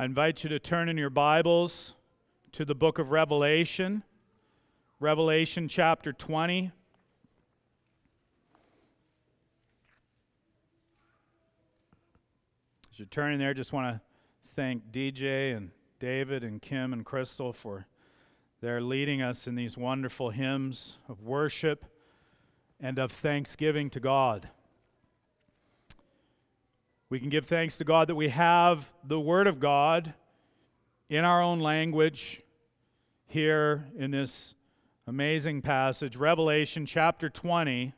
I invite you to turn in your Bibles to the book of Revelation, Revelation chapter 20. As you're turning there, just want to thank DJ and David and Kim and Crystal for their leading us in these wonderful hymns of worship and of thanksgiving to God. We can give thanks to God that we have the Word of God in our own language here in this amazing passage, Revelation chapter 20,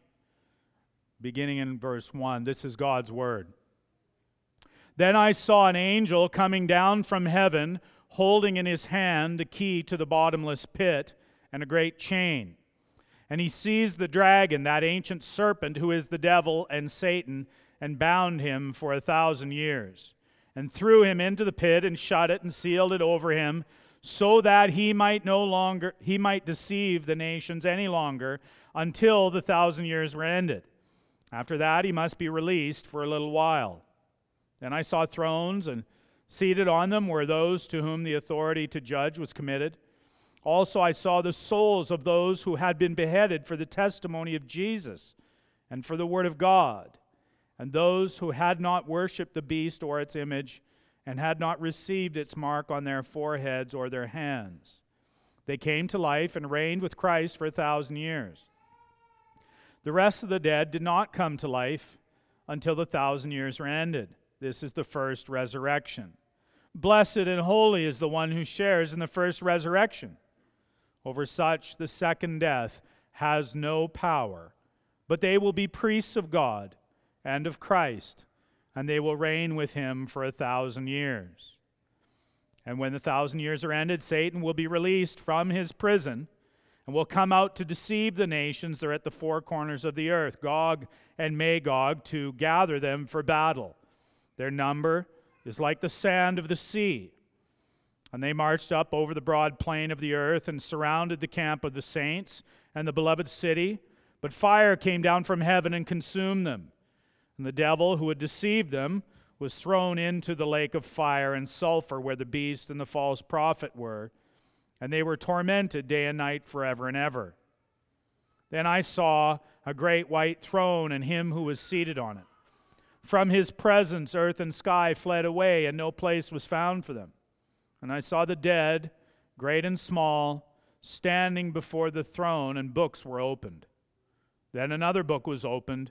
beginning in verse 1. This is God's Word. Then I saw an angel coming down from heaven, holding in his hand the key to the bottomless pit and a great chain. And he seized the dragon, that ancient serpent who is the devil and Satan and bound him for a thousand years, and threw him into the pit and shut it and sealed it over him, so that he might no longer he might deceive the nations any longer until the thousand years were ended. After that he must be released for a little while. Then I saw thrones, and seated on them were those to whom the authority to judge was committed. Also, I saw the souls of those who had been beheaded for the testimony of Jesus and for the word of God and those who had not worshipped the beast or its image, and had not received its mark on their foreheads or their hands. They came to life and reigned with Christ for a thousand years. The rest of the dead did not come to life until the thousand years were ended. This is the first resurrection. Blessed and holy is the one who shares in the first resurrection. Over such, the second death has no power, but they will be priests of God and of Christ, and they will reign with him for a thousand years. And when the thousand years are ended, Satan will be released from his prison and will come out to deceive the nations that are at the four corners of the earth, Gog and Magog, to gather them for battle. Their number is like the sand of the sea. And they marched up over the broad plain of the earth and surrounded the camp of the saints and the beloved city. But fire came down from heaven and consumed them. And the devil who had deceived them was thrown into the lake of fire and sulfur where the beast and the false prophet were, and they were tormented day and night forever and ever. Then I saw a great white throne and him who was seated on it. From his presence, earth and sky fled away, and no place was found for them. And I saw the dead, great and small, standing before the throne, and books were opened. Then another book was opened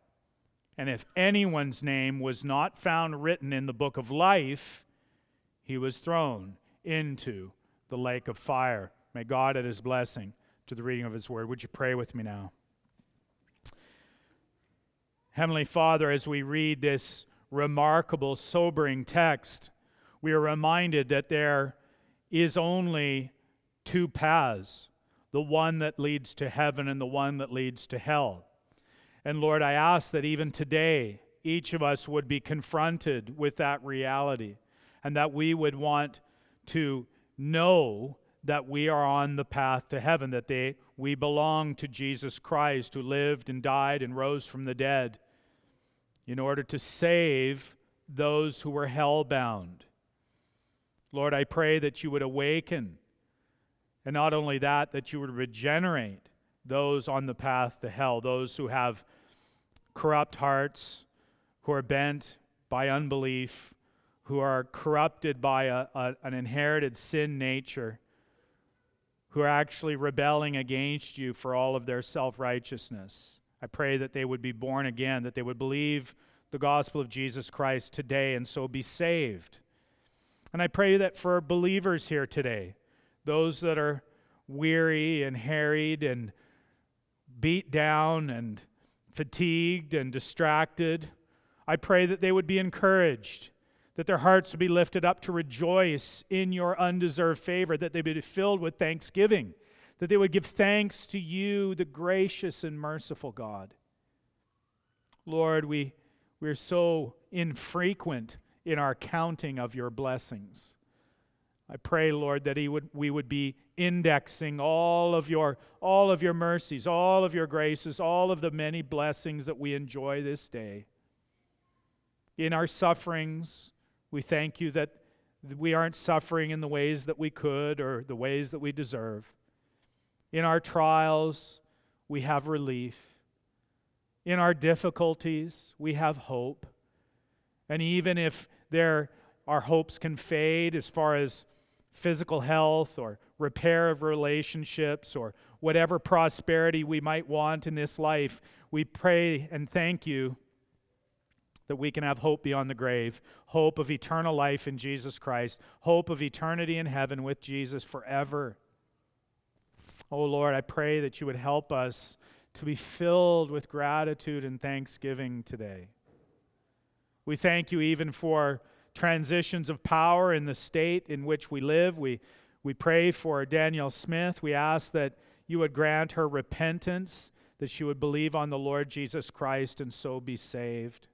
And if anyone's name was not found written in the book of life, he was thrown into the lake of fire. May God add his blessing to the reading of his word. Would you pray with me now? Heavenly Father, as we read this remarkable, sobering text, we are reminded that there is only two paths the one that leads to heaven and the one that leads to hell. And Lord, I ask that even today, each of us would be confronted with that reality and that we would want to know that we are on the path to heaven, that they, we belong to Jesus Christ who lived and died and rose from the dead in order to save those who were hell bound. Lord, I pray that you would awaken, and not only that, that you would regenerate those on the path to hell, those who have corrupt hearts, who are bent by unbelief, who are corrupted by a, a, an inherited sin nature, who are actually rebelling against you for all of their self righteousness. I pray that they would be born again, that they would believe the gospel of Jesus Christ today and so be saved. And I pray that for believers here today, those that are weary and harried and beat down and fatigued and distracted, I pray that they would be encouraged, that their hearts would be lifted up to rejoice in your undeserved favor, that they be filled with thanksgiving, that they would give thanks to you, the gracious and merciful God. Lord, we, we are so infrequent in our counting of your blessings. I pray, Lord, that he would, we would be indexing all of, your, all of your mercies, all of your graces, all of the many blessings that we enjoy this day. In our sufferings, we thank you that we aren't suffering in the ways that we could or the ways that we deserve. In our trials, we have relief. In our difficulties, we have hope. And even if there, our hopes can fade as far as physical health or repair of relationships or whatever prosperity we might want in this life, we pray and thank you that we can have hope beyond the grave, hope of eternal life in Jesus Christ, hope of eternity in heaven with Jesus forever. Oh Lord, I pray that you would help us to be filled with gratitude and thanksgiving today. We thank you even for transitions of power in the state in which we live. We, we pray for Danielle Smith. We ask that you would grant her repentance, that she would believe on the Lord Jesus Christ and so be saved.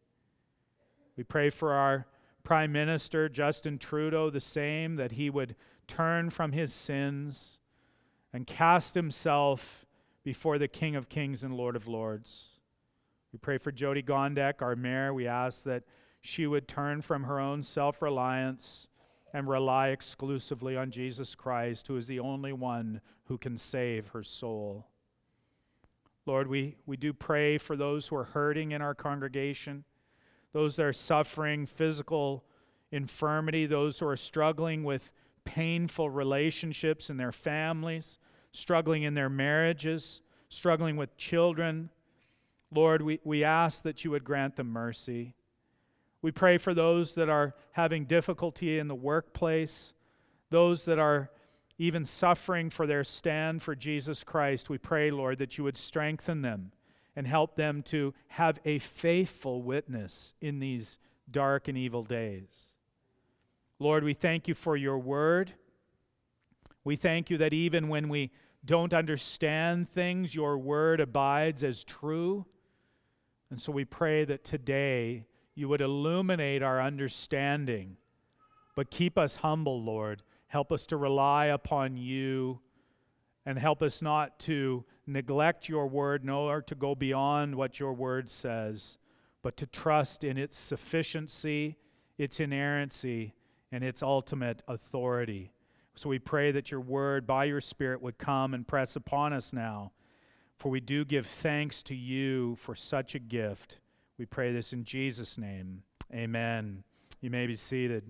We pray for our Prime Minister, Justin Trudeau, the same, that he would turn from his sins and cast himself before the King of Kings and Lord of Lords. We pray for Jody Gondek, our mayor. We ask that she would turn from her own self reliance and rely exclusively on Jesus Christ, who is the only one who can save her soul. Lord, we, we do pray for those who are hurting in our congregation, those that are suffering physical infirmity, those who are struggling with painful relationships in their families, struggling in their marriages, struggling with children. Lord, we, we ask that you would grant them mercy. We pray for those that are having difficulty in the workplace, those that are even suffering for their stand for Jesus Christ. We pray, Lord, that you would strengthen them and help them to have a faithful witness in these dark and evil days. Lord, we thank you for your word. We thank you that even when we don't understand things, your word abides as true. And so we pray that today, you would illuminate our understanding. But keep us humble, Lord. Help us to rely upon you and help us not to neglect your word, nor to go beyond what your word says, but to trust in its sufficiency, its inerrancy, and its ultimate authority. So we pray that your word by your Spirit would come and press upon us now, for we do give thanks to you for such a gift. We pray this in Jesus' name. Amen. You may be seated.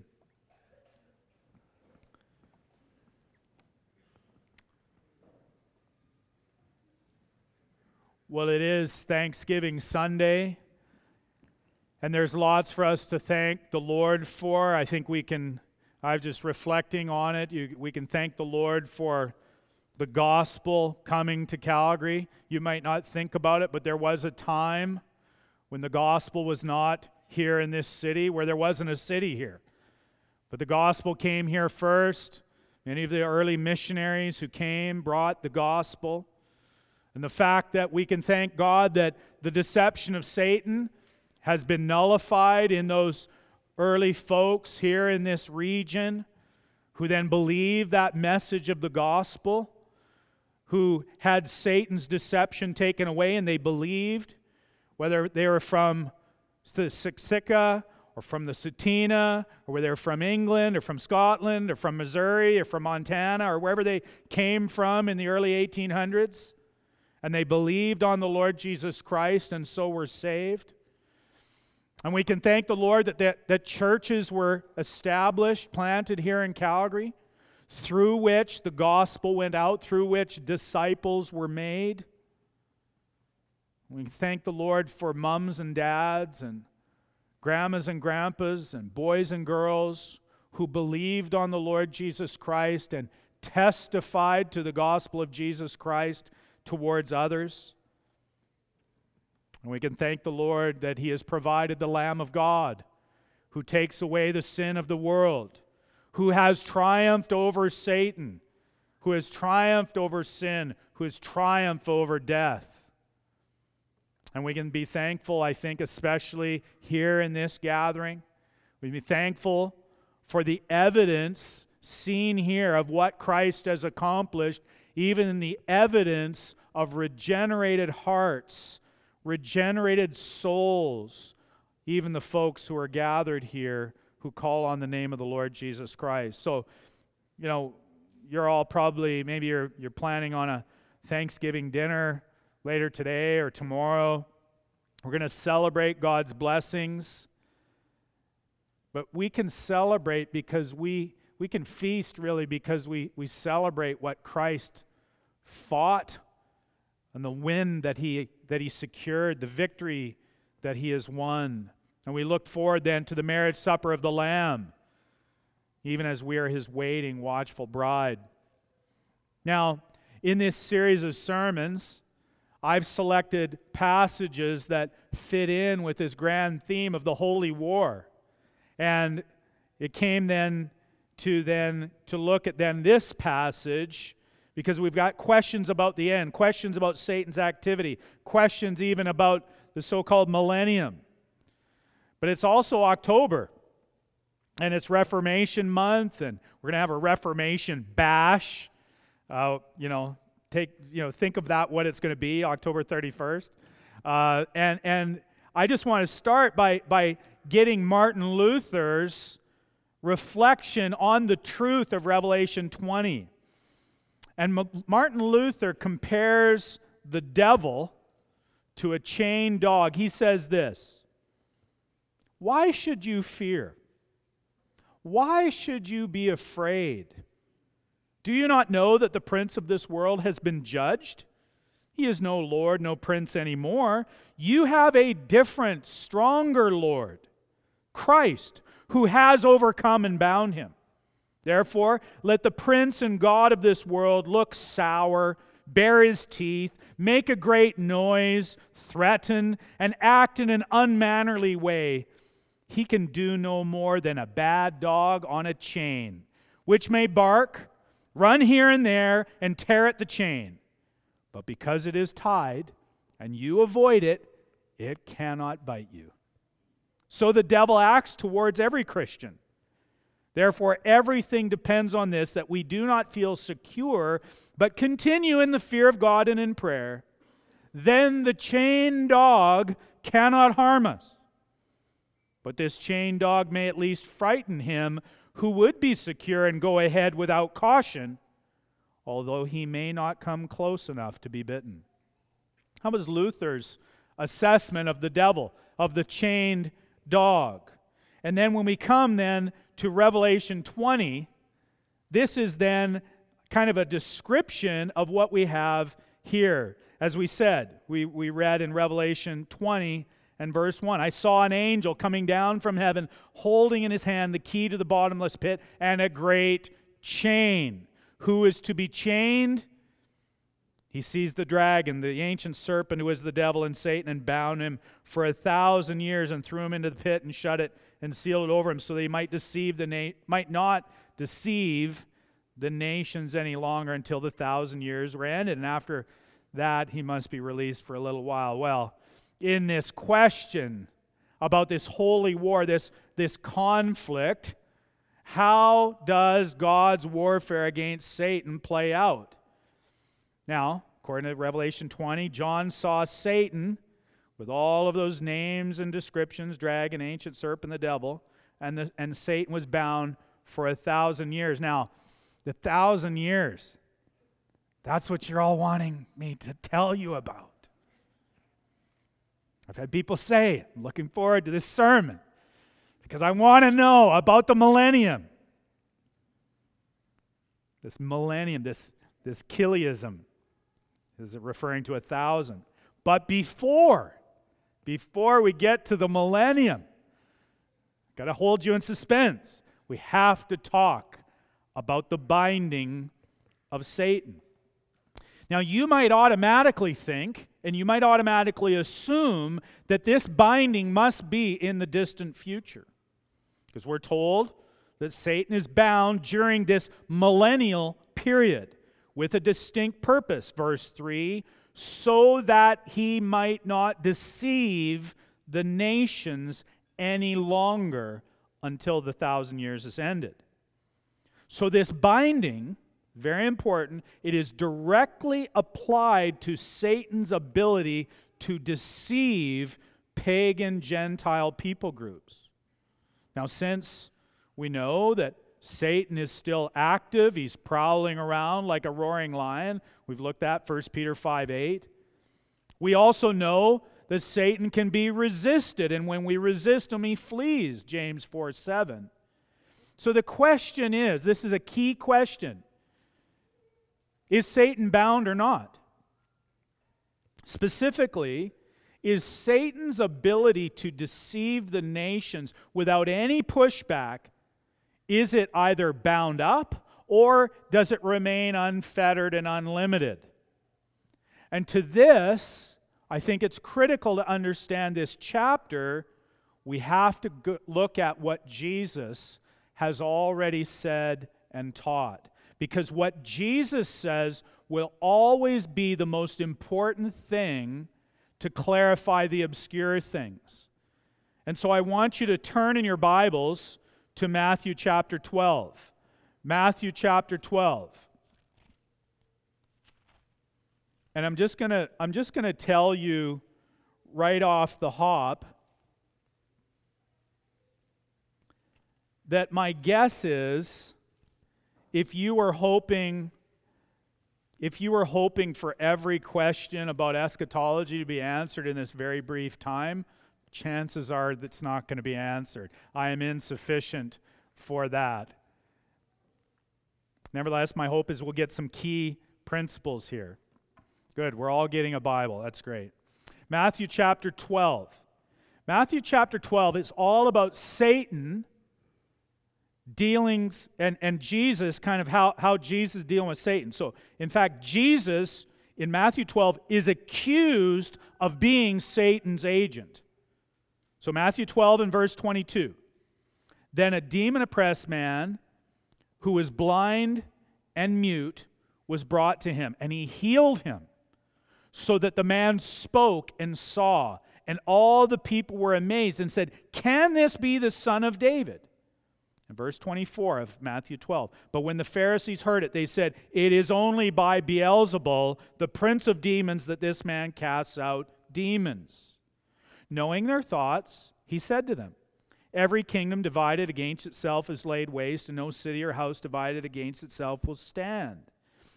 Well, it is Thanksgiving Sunday, and there's lots for us to thank the Lord for. I think we can, I'm just reflecting on it. You, we can thank the Lord for the gospel coming to Calgary. You might not think about it, but there was a time when the gospel was not here in this city, where there wasn't a city here. But the gospel came here first. Many of the early missionaries who came brought the gospel. And the fact that we can thank God that the deception of Satan has been nullified in those early folks here in this region who then believed that message of the gospel, who had Satan's deception taken away and they believed whether they were from the Siksika or from the Tsuut'ina, or whether they're from England or from Scotland or from Missouri or from Montana or wherever they came from in the early 1800s. And they believed on the Lord Jesus Christ and so were saved. And we can thank the Lord that, that, that churches were established, planted here in Calgary, through which the gospel went out, through which disciples were made. We thank the Lord for mums and dads and grandmas and grandpas and boys and girls who believed on the Lord Jesus Christ and testified to the gospel of Jesus Christ towards others. And we can thank the Lord that He has provided the Lamb of God who takes away the sin of the world, who has triumphed over Satan, who has triumphed over sin, who has triumphed over death. And we can be thankful, I think, especially here in this gathering. We can be thankful for the evidence seen here of what Christ has accomplished, even in the evidence of regenerated hearts, regenerated souls, even the folks who are gathered here who call on the name of the Lord Jesus Christ. So, you know, you're all probably, maybe you're, you're planning on a Thanksgiving dinner later today or tomorrow. We're going to celebrate God's blessings. But we can celebrate because we, we can feast really because we, we celebrate what Christ fought and the win that he, that he secured, the victory that he has won. And we look forward then to the marriage supper of the Lamb, even as we are his waiting, watchful bride. Now, in this series of sermons, I've selected passages that fit in with this grand theme of the holy war. And it came then to then to look at then this passage because we've got questions about the end, questions about Satan's activity, questions even about the so-called millennium. But it's also October. And it's Reformation month and we're going to have a Reformation bash. Uh, you know, take you know think of that what it's going to be october 31st uh, and and i just want to start by by getting martin luther's reflection on the truth of revelation 20 and M- martin luther compares the devil to a chained dog. He says this why should you fear? Why should you be afraid do you not know that the prince of this world has been judged? He is no Lord, no prince anymore. You have a different, stronger Lord, Christ, who has overcome and bound him. Therefore, let the prince and God of this world look sour, bare his teeth, make a great noise, threaten, and act in an unmannerly way. He can do no more than a bad dog on a chain, which may bark run here and there, and tear at the chain. But because it is tied and you avoid it, it cannot bite you. So the devil acts towards every Christian. Therefore, everything depends on this that we do not feel secure, but continue in the fear of God and in prayer. Then the chained dog cannot harm us. But this chained dog may at least frighten him who would be secure and go ahead without caution, although he may not come close enough to be bitten. How was Luther's assessment of the devil, of the chained dog? And then when we come then to Revelation 20, this is then kind of a description of what we have here. As we said, we, we read in Revelation 20 and verse 1 I saw an angel coming down from heaven, holding in his hand the key to the bottomless pit and a great chain. Who is to be chained? He sees the dragon, the ancient serpent who is the devil and Satan, and bound him for a thousand years and threw him into the pit and shut it and sealed it over him so that he might deceive the na- might not deceive the nations any longer until the thousand years were ended. And after that, he must be released for a little while. Well, in this question about this holy war, this, this conflict, how does God's warfare against Satan play out? Now, according to Revelation 20, John saw Satan with all of those names and descriptions dragon, ancient serpent, the devil, and, the, and Satan was bound for a thousand years. Now, the thousand years, that's what you're all wanting me to tell you about. I've had people say, I'm looking forward to this sermon because I want to know about the millennium. This millennium, this, this chiliasm, is it referring to a thousand? But before, before we get to the millennium, got to hold you in suspense. We have to talk about the binding of Satan. Now, you might automatically think, and you might automatically assume that this binding must be in the distant future. Because we're told that Satan is bound during this millennial period with a distinct purpose. Verse 3 so that he might not deceive the nations any longer until the thousand years is ended. So, this binding, very important, it is directly applied to Satan's ability to deceive pagan Gentile people groups. Now, since we know that Satan is still active, he's prowling around like a roaring lion. We've looked at 1 Peter 5 8. We also know that Satan can be resisted, and when we resist him, he flees, James 4 7. So the question is this is a key question Is Satan bound or not? Specifically, is Satan's ability to deceive the nations without any pushback, is it either bound up or does it remain unfettered and unlimited? And to this, I think it's critical to understand this chapter. We have to look at what Jesus has already said and taught. Because what Jesus says will always be the most important thing to clarify the obscure things. And so I want you to turn in your Bibles to Matthew chapter 12. Matthew chapter 12. And I'm just going to I'm just going to tell you right off the hop that my guess is if you are hoping if you were hoping for every question about eschatology to be answered in this very brief time, chances are that's not going to be answered. I am insufficient for that. Nevertheless, my hope is we'll get some key principles here. Good. We're all getting a Bible. That's great. Matthew chapter 12. Matthew chapter 12 is all about Satan dealings and, and Jesus, kind of how, how Jesus is dealing with Satan. So, in fact, Jesus in Matthew 12 is accused of being Satan's agent. So, Matthew 12 and verse 22. Then a demon oppressed man who was blind and mute was brought to him, and he healed him so that the man spoke and saw. And all the people were amazed and said, Can this be the son of David? In verse 24 of Matthew 12. But when the Pharisees heard it, they said, It is only by Beelzebul, the prince of demons, that this man casts out demons. Knowing their thoughts, he said to them, Every kingdom divided against itself is laid waste, and no city or house divided against itself will stand.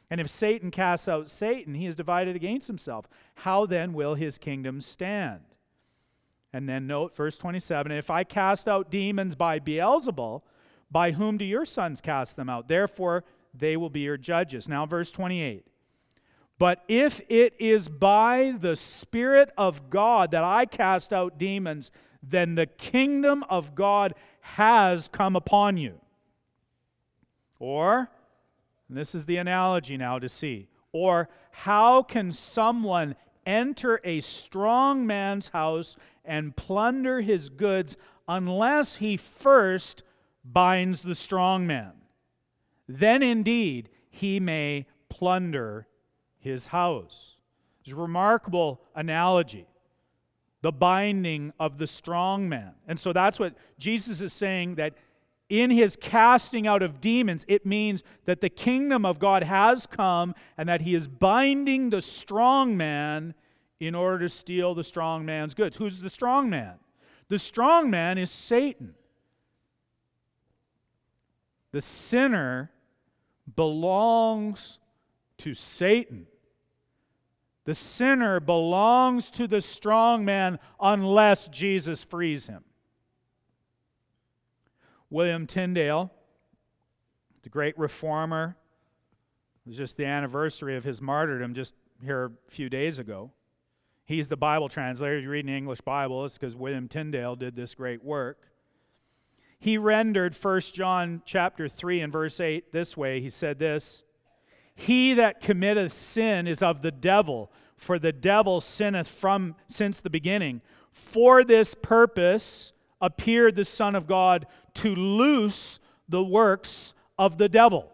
And if Satan casts out Satan, he is divided against himself. How then will his kingdom stand? And then note verse 27 If I cast out demons by Beelzebul, by whom do your sons cast them out? Therefore, they will be your judges. Now, verse 28. But if it is by the Spirit of God that I cast out demons, then the kingdom of God has come upon you. Or, this is the analogy now to see. Or, how can someone enter a strong man's house and plunder his goods unless he first binds the strong man? Then indeed he may plunder his house. It's a remarkable analogy. The binding of the strong man. And so that's what Jesus is saying that in his casting out of demons, it means that the kingdom of God has come and that he is binding the strong man in order to steal the strong man's goods. Who's the strong man? The strong man is Satan. The sinner belongs to Satan. The sinner belongs to the strong man unless Jesus frees him. William Tyndale, the great reformer, it was just the anniversary of his martyrdom just here a few days ago. He's the Bible translator. If you read an English Bible, it's because William Tyndale did this great work. He rendered 1 John chapter 3 and verse 8 this way. He said this, "He that committeth sin is of the devil, for the devil sinneth from since the beginning. For this purpose appeared the Son of God to loose the works of the devil.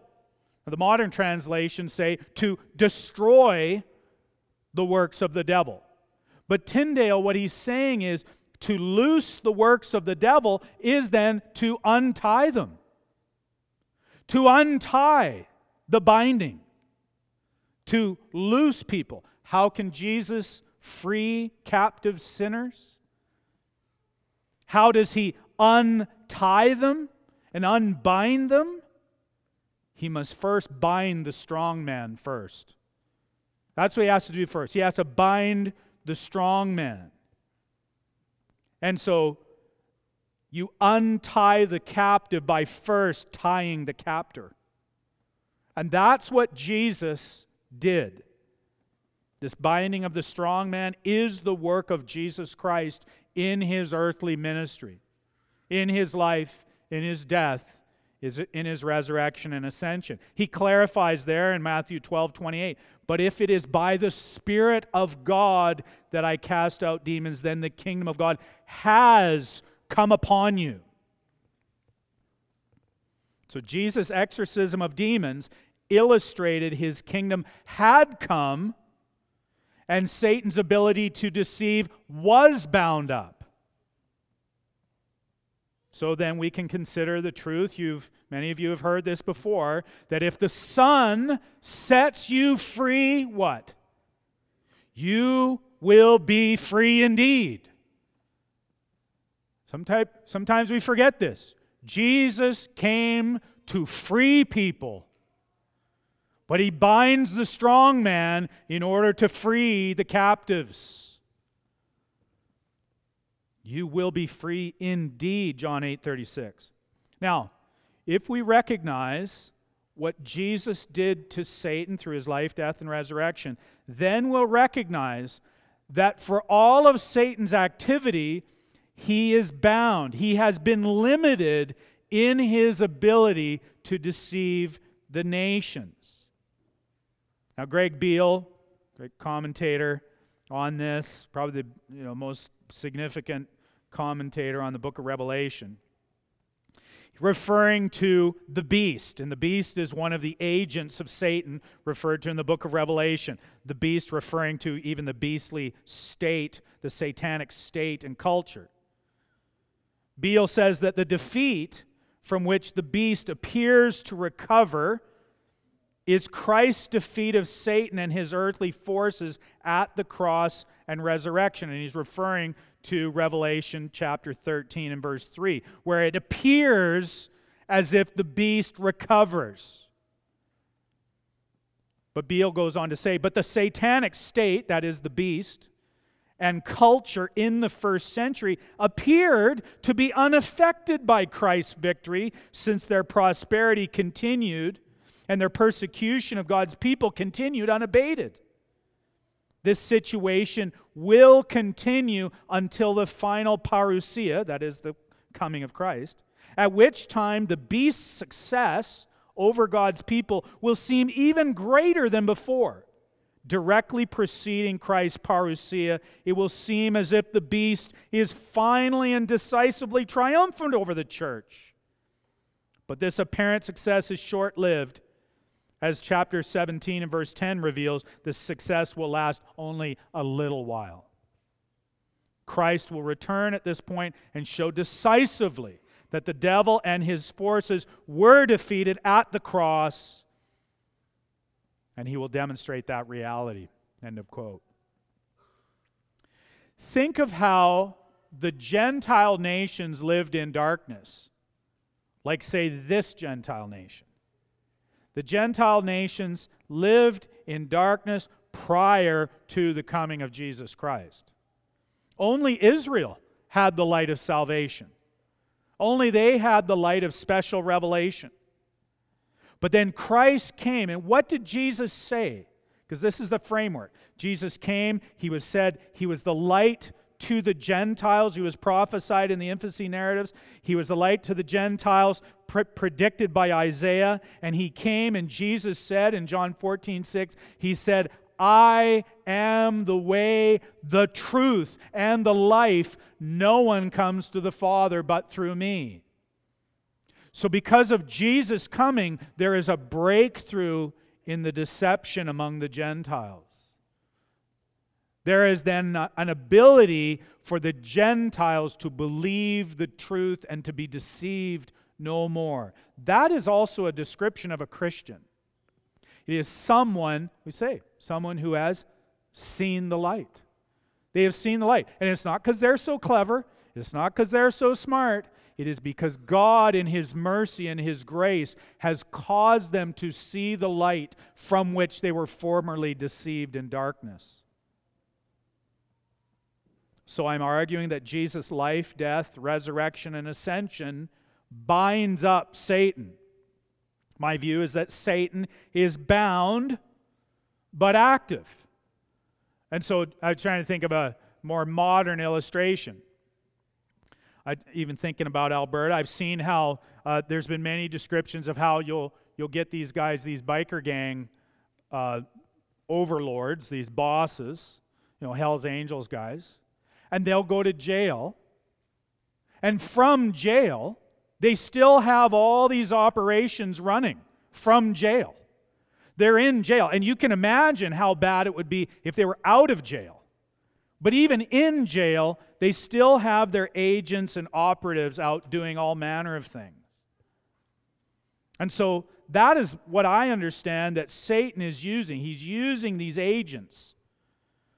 The modern translations say to destroy the works of the devil. But Tyndale, what he's saying is to loose the works of the devil is then to untie them, to untie the binding, to loose people. How can Jesus free captive sinners? How does he untie them and unbind them? He must first bind the strong man first. That's what he has to do first. He has to bind the strong man. And so you untie the captive by first tying the captor. And that's what Jesus did. This binding of the strong man is the work of Jesus Christ in his earthly ministry, in his life, in his death, in his resurrection and ascension. He clarifies there in Matthew 12 28. But if it is by the Spirit of God that I cast out demons, then the kingdom of God has come upon you. So Jesus' exorcism of demons illustrated his kingdom had come and Satan's ability to deceive was bound up. So then we can consider the truth. You've many of you have heard this before that if the Son sets you free, what? You will be free indeed. Sometimes, sometimes we forget this. Jesus came to free people but he binds the strong man in order to free the captives. You will be free indeed, John 8 36. Now, if we recognize what Jesus did to Satan through his life, death, and resurrection, then we'll recognize that for all of Satan's activity, he is bound. He has been limited in his ability to deceive the nations. Now, Greg Beale, great commentator on this, probably the you know, most significant commentator on the book of Revelation, referring to the beast. And the beast is one of the agents of Satan referred to in the book of Revelation. The beast referring to even the beastly state, the satanic state and culture. Beale says that the defeat from which the beast appears to recover is Christ's defeat of Satan and his earthly forces at the cross and resurrection. And he's referring to Revelation chapter 13 and verse 3, where it appears as if the beast recovers. But Beale goes on to say, but the satanic state, that is the beast, and culture in the first century appeared to be unaffected by Christ's victory since their prosperity continued and their persecution of God's people continued unabated. This situation will continue until the final parousia, that is the coming of Christ, at which time the beast's success over God's people will seem even greater than before. Directly preceding Christ's parousia, it will seem as if the beast is finally and decisively triumphant over the church. But this apparent success is short lived as chapter 17 and verse 10 reveals, the success will last only a little while. Christ will return at this point and show decisively that the devil and his forces were defeated at the cross, and he will demonstrate that reality. End of quote. Think of how the Gentile nations lived in darkness, like, say, this Gentile nation. The Gentile nations lived in darkness prior to the coming of Jesus Christ. Only Israel had the light of salvation. Only they had the light of special revelation. But then Christ came, and what did Jesus say? Because this is the framework. Jesus came, he was said he was the light to the Gentiles. He was prophesied in the infancy narratives. He was the light to the Gentiles, pre- predicted by Isaiah. And he came, and Jesus said in John 14, 6, he said, I am the way, the truth, and the life. No one comes to the Father but through me. So, because of Jesus coming, there is a breakthrough in the deception among the Gentiles. There is then an ability for the Gentiles to believe the truth and to be deceived no more. That is also a description of a Christian. It is someone, we say, someone who has seen the light. They have seen the light. And it's not because they're so clever, it's not because they're so smart. It is because God, in His mercy and His grace, has caused them to see the light from which they were formerly deceived in darkness. So I'm arguing that Jesus' life, death, resurrection, and ascension binds up Satan. My view is that Satan is bound but active. And so I'm trying to think of a more modern illustration. I, even thinking about Alberta, I've seen how uh, there's been many descriptions of how you'll you'll get these guys, these biker gang uh, overlords, these bosses, you know, Hell's Angels guys, and they'll go to jail. And from jail, they still have all these operations running from jail. They're in jail. And you can imagine how bad it would be if they were out of jail. But even in jail, they still have their agents and operatives out doing all manner of things. And so that is what I understand that Satan is using. He's using these agents.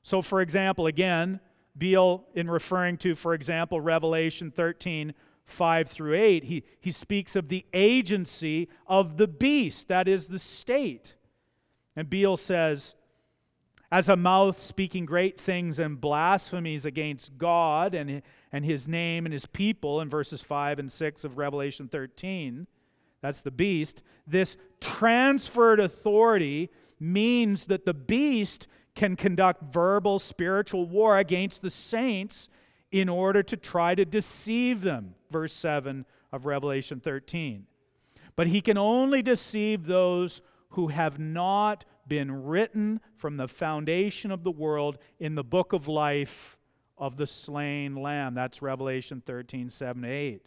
So, for example, again, Beale, in referring to, for example, Revelation 13, 5 through 8, he, he speaks of the agency of the beast, that is the state. And Beale says, as a mouth speaking great things and blasphemies against God and, and his name and his people in verses 5 and 6 of Revelation 13, that's the beast. This transferred authority means that the beast can conduct verbal spiritual war against the saints in order to try to deceive them. Verse 7 of Revelation 13. But he can only deceive those who have not been written from the foundation of the world in the book of life of the slain lamb. That's Revelation 13, 7 8.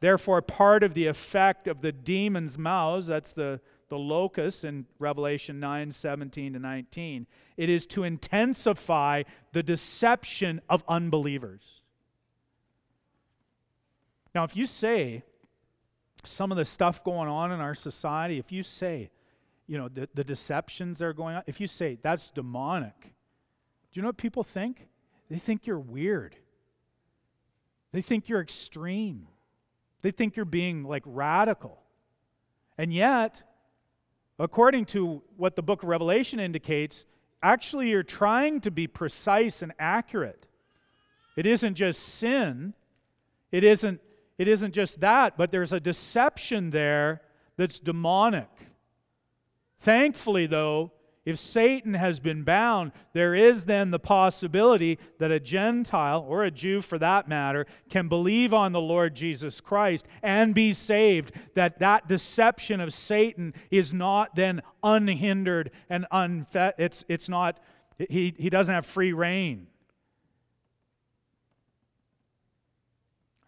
Therefore, part of the effect of the demon's mouths, that's the, the locust in Revelation 9, 17 to 19, it is to intensify the deception of unbelievers. Now, if you say some of the stuff going on in our society, if you say, you know, the, the deceptions that are going on, if you say that's demonic, do you know what people think? They think you're weird. They think you're extreme. They think you're being like radical. And yet, according to what the book of Revelation indicates, actually you're trying to be precise and accurate. It isn't just sin. It isn't it isn't just that, but there's a deception there that's demonic. Thankfully though, if Satan has been bound, there is then the possibility that a Gentile, or a Jew for that matter, can believe on the Lord Jesus Christ and be saved. That that deception of Satan is not then unhindered and unfed. It's, it's not, he, he doesn't have free reign.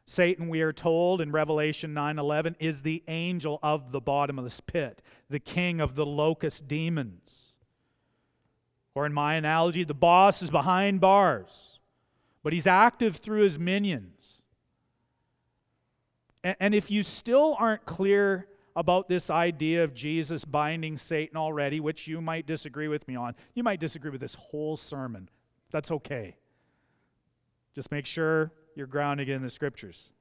Satan, we are told in Revelation 9:11, is the angel of the bottomless pit, the king of the locust demons. Or, in my analogy, the boss is behind bars, but he's active through his minions. And, if you still aren't clear about this idea of Jesus binding Satan already, which you might disagree with me on, you might disagree with this whole sermon. That's okay. Just make sure you're grounded in the scriptures.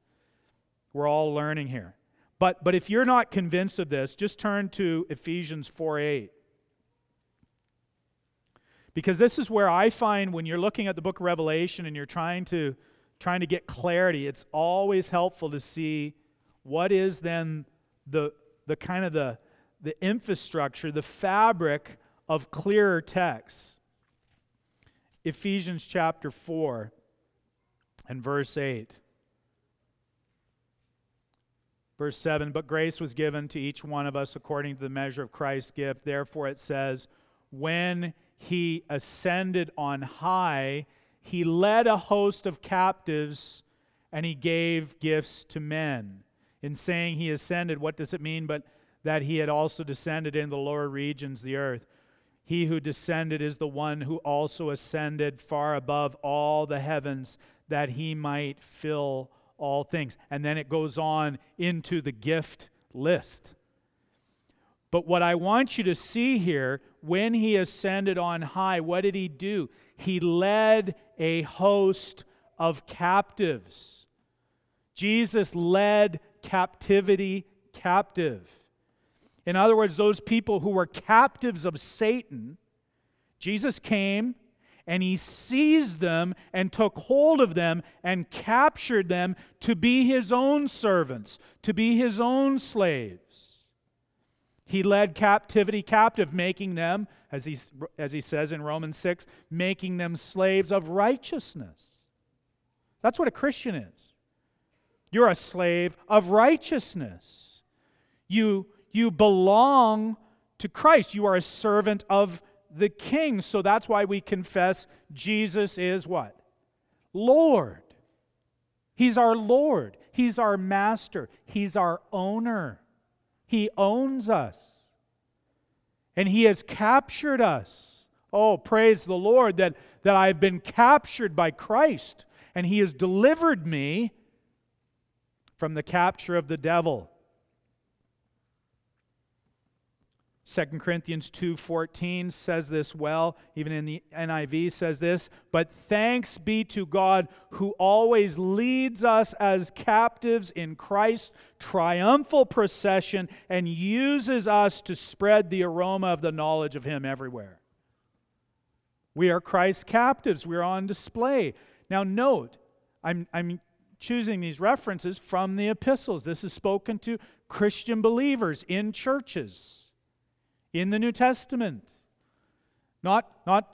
We're all learning here. But, but if you're not convinced of this, just turn to Ephesians 4 8. Because this is where I find when you're looking at the book of Revelation and you're trying to trying to get clarity, it's always helpful to see what is then the the kind of the the infrastructure, the fabric of clearer texts. Ephesians chapter 4 and verse 8. Verse 7 But grace was given to each one of us according to the measure of Christ's gift. Therefore, it says, When he ascended on high, he led a host of captives and he gave gifts to men. In saying he ascended, what does it mean? But that he had also descended in the lower regions, the earth. He who descended is the one who also ascended far above all the heavens that he might fill all things. And then it goes on into the gift list. But what I want you to see here, when he ascended on high, what did he do? He led a host of captives. Jesus led captivity captive. In other words, those people who were captives of Satan, Jesus came and he seized them and took hold of them and captured them to be his own servants, to be his own slaves. He led captivity captive, making them, as he, as he says in Romans 6, making them slaves of righteousness. That's what a Christian is. You're a slave of righteousness. You, you belong to Christ. You are a servant of the King. So that's why we confess Jesus is what? Lord. He's our Lord. He's our master. He's our owner. He owns us. And He has captured us. Oh, praise the Lord that, that I've been captured by Christ and He has delivered me from the capture of the devil. 2 Corinthians 2:14 says this well, even in the NIV says this, but thanks be to God who always leads us as captives in Christ's triumphal procession and uses us to spread the aroma of the knowledge of him everywhere. We are Christ's captives. We're on display. Now note, I'm, I'm choosing these references from the epistles. This is spoken to Christian believers in churches in the New Testament. Not, not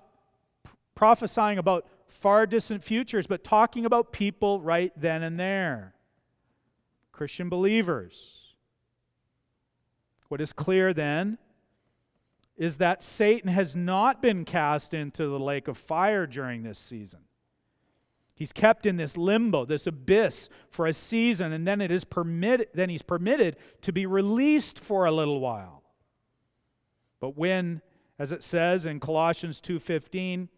prophesying about far distant futures, but talking about people right then and there. Christian believers. What is clear then is that Satan has not been cast into the lake of fire during this season. He's kept in this limbo, this abyss for a season, and then it is permitted, then he's permitted to be released for a little while. But when, as it says in Colossians 2:15,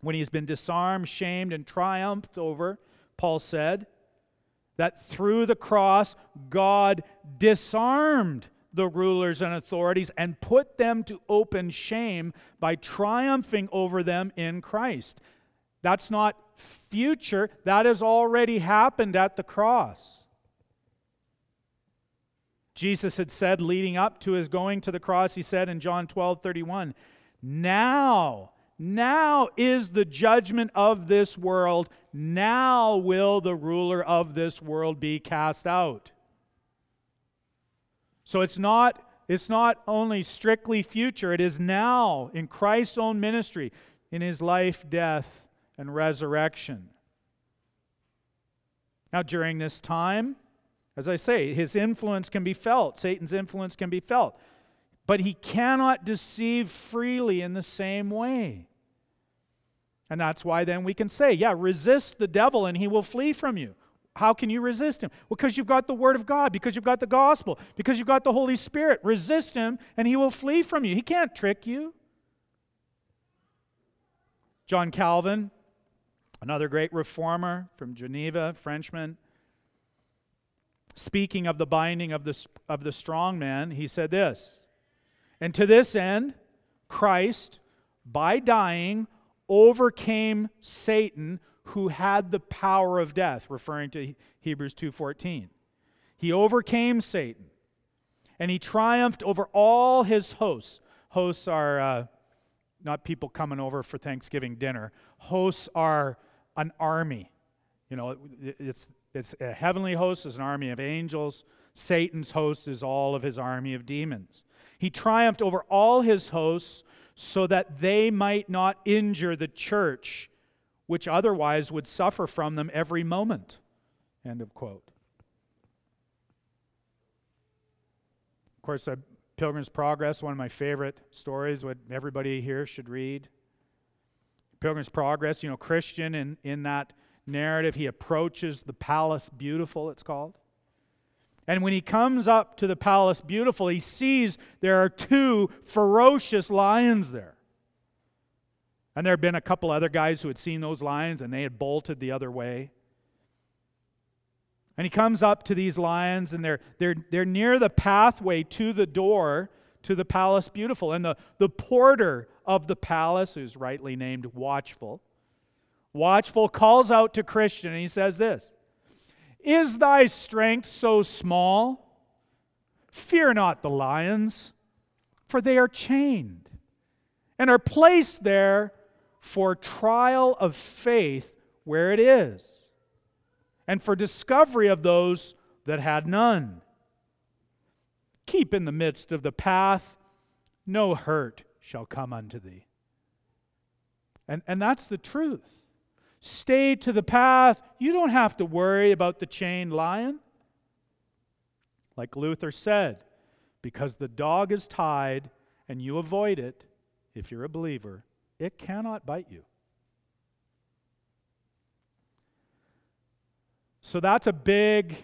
when he's been disarmed, shamed, and triumphed over, Paul said that through the cross, God disarmed the rulers and authorities and put them to open shame by triumphing over them in Christ. That's not future, that has already happened at the cross. Jesus had said leading up to his going to the cross, he said in John 12 31, Now, now is the judgment of this world. Now will the ruler of this world be cast out. So it's not, it's not only strictly future, it is now in Christ's own ministry, in his life, death, and resurrection. Now, during this time, as I say, his influence can be felt, Satan's influence can be felt. But he cannot deceive freely in the same way. And that's why then we can say, yeah, resist the devil and he will flee from you. How can you resist him? Well, because you've got the Word of God, because you've got the gospel, because you've got the Holy Spirit. Resist him and he will flee from you. He can't trick you. John Calvin, another great reformer from Geneva, Frenchman, speaking of the binding of the, of the strong man, he said this And to this end, Christ, by dying, overcame Satan who had the power of death, referring to Hebrews 2:14. He overcame Satan and he triumphed over all his hosts. Hosts are uh, not people coming over for Thanksgiving dinner. Hosts are an army. You know, it's it's a heavenly host is an army of angels. Satan's host is all of his army of demons. He triumphed over all his hosts so that they might not injure the church, which otherwise would suffer from them every moment. End of quote. Of course, uh, Pilgrim's Progress, one of my favorite stories, what everybody here should read. Pilgrim's Progress, you know, Christian in, in that narrative, he approaches the palace beautiful, it's called. And when he comes up to the palace beautiful, he sees there are two ferocious lions there. And there had been a couple other guys who had seen those lions and they had bolted the other way. And he comes up to these lions and they're, they're, they're near the pathway to the door to the palace beautiful. And the, the porter of the palace, who's rightly named Watchful, Watchful calls out to Christian and he says this Is thy strength so small? Fear not the lions, for they are chained and are placed there for trial of faith where it is, and for discovery of those that had none. Keep in the midst of the path, no hurt shall come unto thee. And, and that's the truth. Stay to the path. You don't have to worry about the chained lion. Like Luther said, because the dog is tied and you avoid it, if you're a believer, it cannot bite you. So that's a big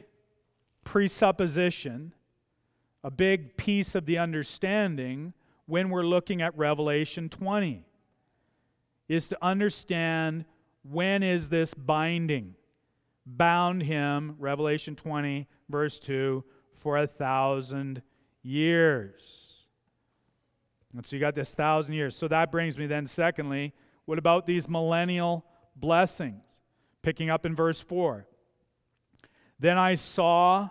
presupposition, a big piece of the understanding when we're looking at Revelation 20 is to understand when is this binding? Bound him, Revelation 20, verse 2, for a thousand years. And so you got this thousand years. So that brings me then, secondly, what about these millennial blessings? Picking up in verse 4. Then I saw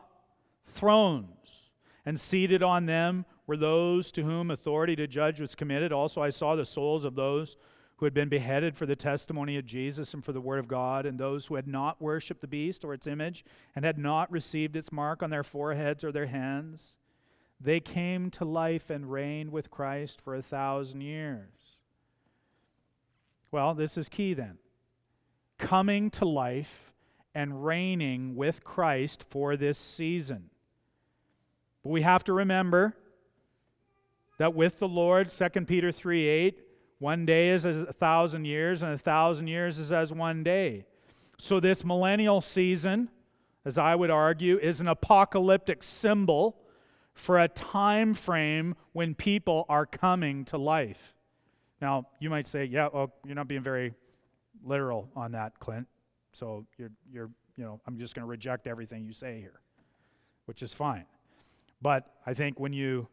thrones, and seated on them were those to whom authority to judge was committed. Also, I saw the souls of those who had been beheaded for the testimony of Jesus and for the word of God, and those who had not worshipped the beast or its image and had not received its mark on their foreheads or their hands. They came to life and reigned with Christ for a thousand years. Well, this is key then. Coming to life and reigning with Christ for this season. But we have to remember that with the Lord, 2 Peter 3 8, one day is as a thousand years, and a thousand years is as one day. So, this millennial season, as I would argue, is an apocalyptic symbol for a time frame when people are coming to life. Now, you might say, yeah, well, you're not being very literal on that, Clint. So you're, you're you know, I'm just going to reject everything you say here, which is fine. But I think when you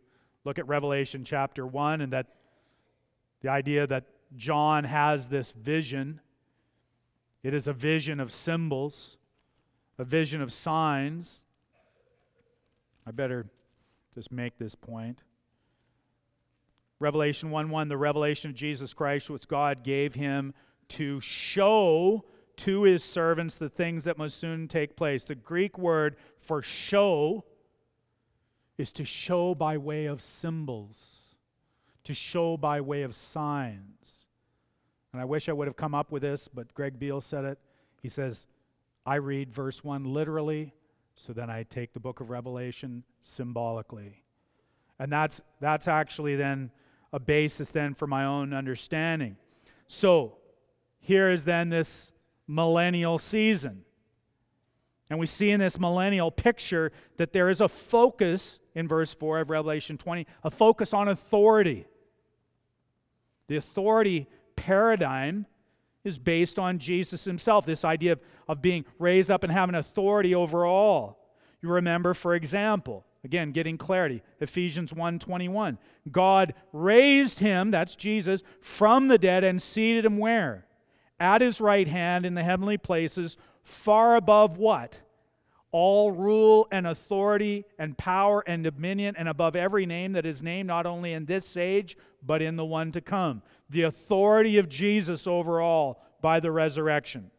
look at Revelation chapter 1 and that the idea that John has this vision. It is a vision of symbols, a vision of signs. I better just make this point. Revelation 1 1, the revelation of Jesus Christ, which God gave him to show to his servants the things that must soon take place. The Greek word for show is to show by way of symbols to show by way of signs. And I wish I would have come up with this, but Greg Beale said it. He says, I read verse 1 literally, so then I take the book of Revelation symbolically. And that's, that's actually then a basis then for my own understanding. So here is then this millennial season. And we see in this millennial picture that there is a focus in verse 4 of Revelation 20, a focus on authority. The authority paradigm is based on Jesus himself, this idea of, of being raised up and having authority over all. You remember, for example, again, getting clarity, Ephesians 1:21. God raised him, that's Jesus, from the dead and seated him where? At his right hand in the heavenly places, far above what? All rule and authority and power and dominion and above every name that is named not only in this age but in the one to come. The authority of Jesus over all by the resurrection.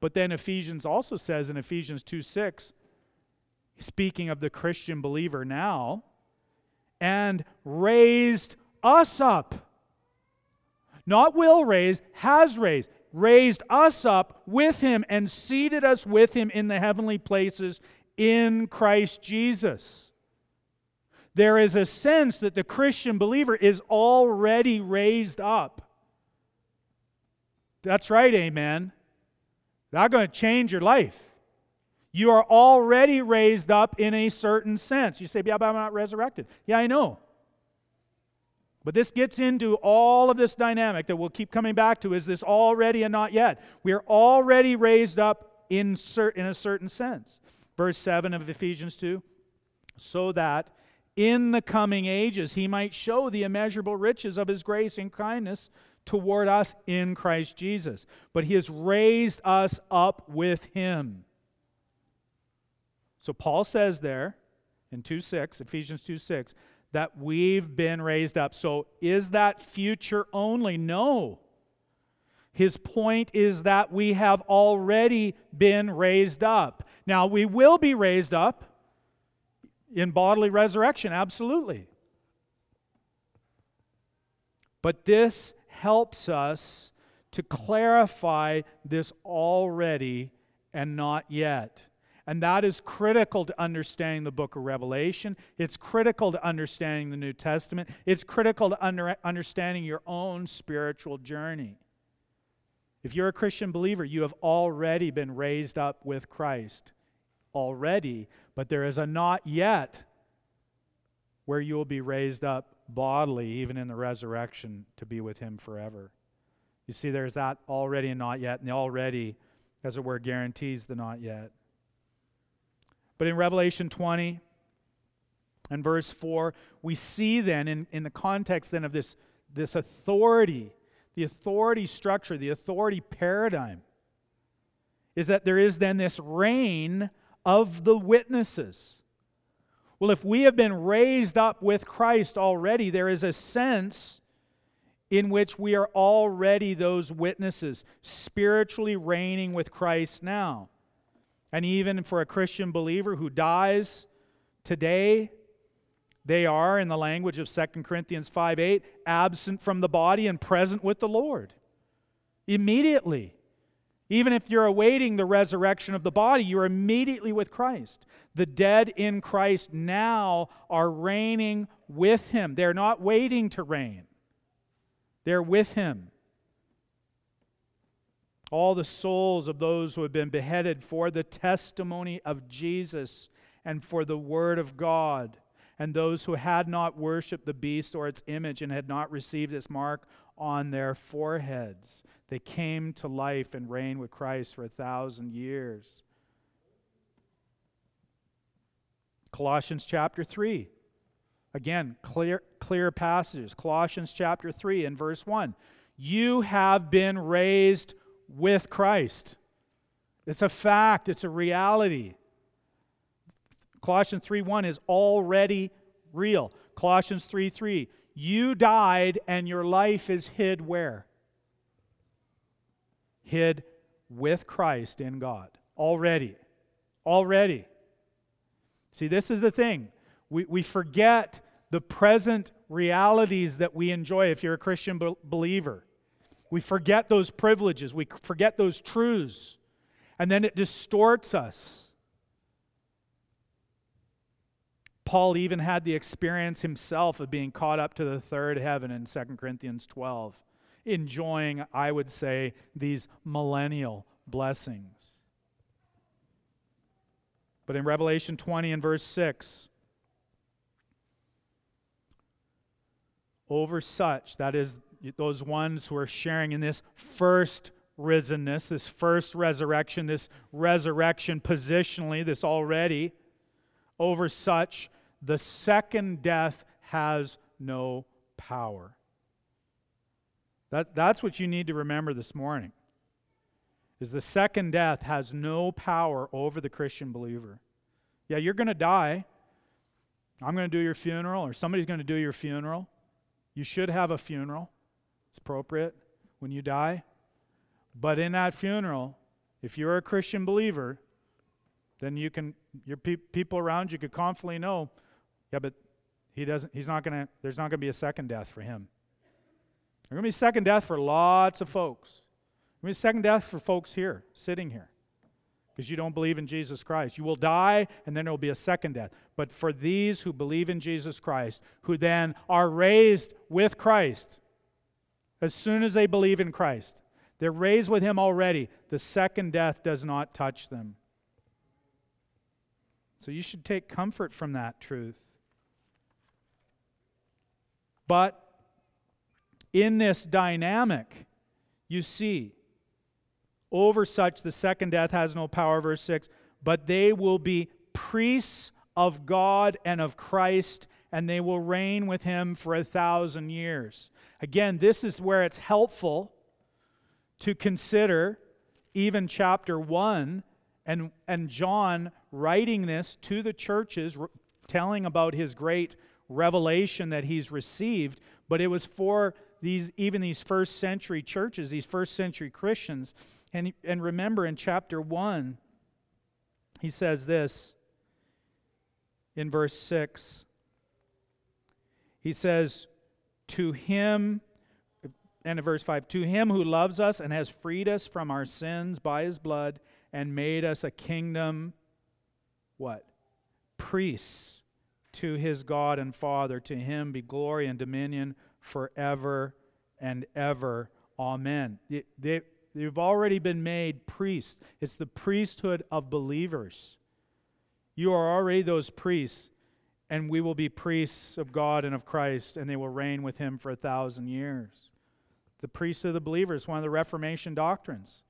But then Ephesians also says in Ephesians 2 6, speaking of the Christian believer now, and raised us up. Not will raise, has raised raised us up with him and seated us with him in the heavenly places in Christ Jesus. There is a sense that the Christian believer is already raised up. That's right, amen. Not going to change your life. You are already raised up in a certain sense. You say, Yeah, but I'm not resurrected. Yeah, I know. But this gets into all of this dynamic that we'll keep coming back to is this already and not yet. We are already raised up in, in a certain sense. Verse 7 of Ephesians 2 so that in the coming ages he might show the immeasurable riches of his grace and kindness toward us in Christ Jesus. But he has raised us up with him. So Paul says there in 2 6, Ephesians 2 6, that we've been raised up. So is that future only? No. His point is that we have already been raised up. Now, we will be raised up in bodily resurrection, absolutely. But this helps us to clarify this already and not yet. And that is critical to understanding the book of Revelation. It's critical to understanding the New Testament. It's critical to under, understanding your own spiritual journey. If you're a Christian believer, you have already been raised up with Christ. Already, but there is a not yet where you will be raised up bodily, even in the resurrection, to be with Him forever. You see, there's that already and not yet, and the already, as it were, guarantees the not yet. But in Revelation 20 and verse 4, we see then, in, in the context then of this, this authority, the authority structure, the authority paradigm, is that there is then this reign of the witnesses. Well, if we have been raised up with Christ already, there is a sense in which we are already those witnesses, spiritually reigning with Christ now. And even for a Christian believer who dies today, they are, in the language of 2 Corinthians 5 8, absent from the body and present with the Lord. Immediately. Even if you're awaiting the resurrection of the body, you're immediately with Christ. The dead in Christ now are reigning with Him. They're not waiting to reign, they're with Him all the souls of those who have been beheaded for the testimony of Jesus and for the word of God, and those who had not worshiped the beast or its image and had not received its mark on their foreheads. They came to life and reigned with Christ for a thousand years. Colossians chapter 3. Again, clear, clear passages. Colossians chapter 3 and verse 1. You have been raised with Christ. It's a fact, it's a reality. Colossians 3:1 is already real. Colossians 3:3, you died and your life is hid where? Hid with Christ in God. Already. Already. See, this is the thing. We, we forget the present realities that we enjoy if you're a Christian be- believer. We forget those privileges, we forget those truths, and then it distorts us. Paul even had the experience himself of being caught up to the third heaven in 2 Corinthians 12, enjoying, I would say, these millennial blessings. But in Revelation 20 and verse 6, over such, that is those ones who are sharing in this first risenness, this first resurrection, this resurrection positionally, this already, over such, the second death has no power. That, that's what you need to remember this morning. Is the second death has no power over the Christian believer. Yeah, you're going to die. I'm going to do your funeral, or somebody's going to do your funeral. You should have a funeral. It's appropriate when you die. But in that funeral, if you're a Christian believer, then you can your pe- people around you could confidently know, yeah, but he doesn't he's not going to there's not going to be a second death for him. There's going to be second death for lots of folks. There's going to be second death for folks here, sitting here. Because you don't believe in Jesus Christ. You will die, and then there will be a second death. But for these who believe in Jesus Christ, who then are raised with Christ, as soon as they believe in Christ, They're raised with him already. The second death does not touch them. So you should take comfort from that truth. But in this dynamic, you see, over such the second death has no power, verse 6, but they will be priests of God and of Christ, and they will reign with him for a thousand years. Again, this is where it's helpful to consider even chapter 1 and, and John writing this to the churches, telling about his great revelation that he's received, but it was for these even these first century churches, these first century Christians. And, and remember in chapter 1, he says this in verse 6. He says, To him, and in verse 5, to him who loves us and has freed us from our sins by his blood and made us a kingdom, what? Priests to his God and Father. To him be glory and dominion forever and ever. Amen. They, they've already been made priests. It's the priesthood of believers. You are already those priests, and we will be priests of God and of Christ, and they will reign with him for a thousand years. The priesthood of the believers, one of the Reformation doctrines,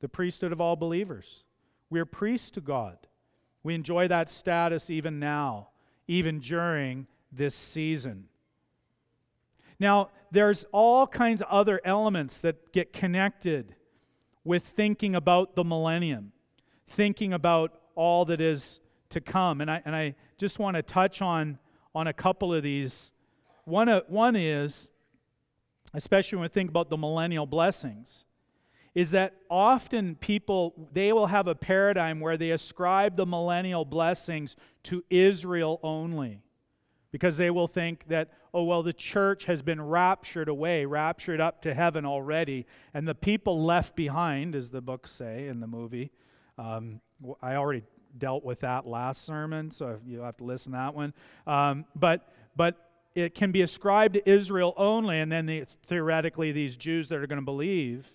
the priesthood of all believers. We are priests to God. We enjoy that status even now, even during this season. Now, there's all kinds of other elements that get connected with thinking about the millennium, thinking about all that is to come. And I, and I just want to touch on, on a couple of these. One, uh, one is, especially when we think about the millennial blessings, is that often people they will have a paradigm where they ascribe the millennial blessings to Israel only because they will think that, oh, well, the church has been raptured away, raptured up to heaven already, and the people left behind, as the books say in the movie. Um, I already dealt with that last sermon, so you'll have to listen to that one. Um, but, but it can be ascribed to Israel only, and then the, theoretically, these Jews that are going to believe.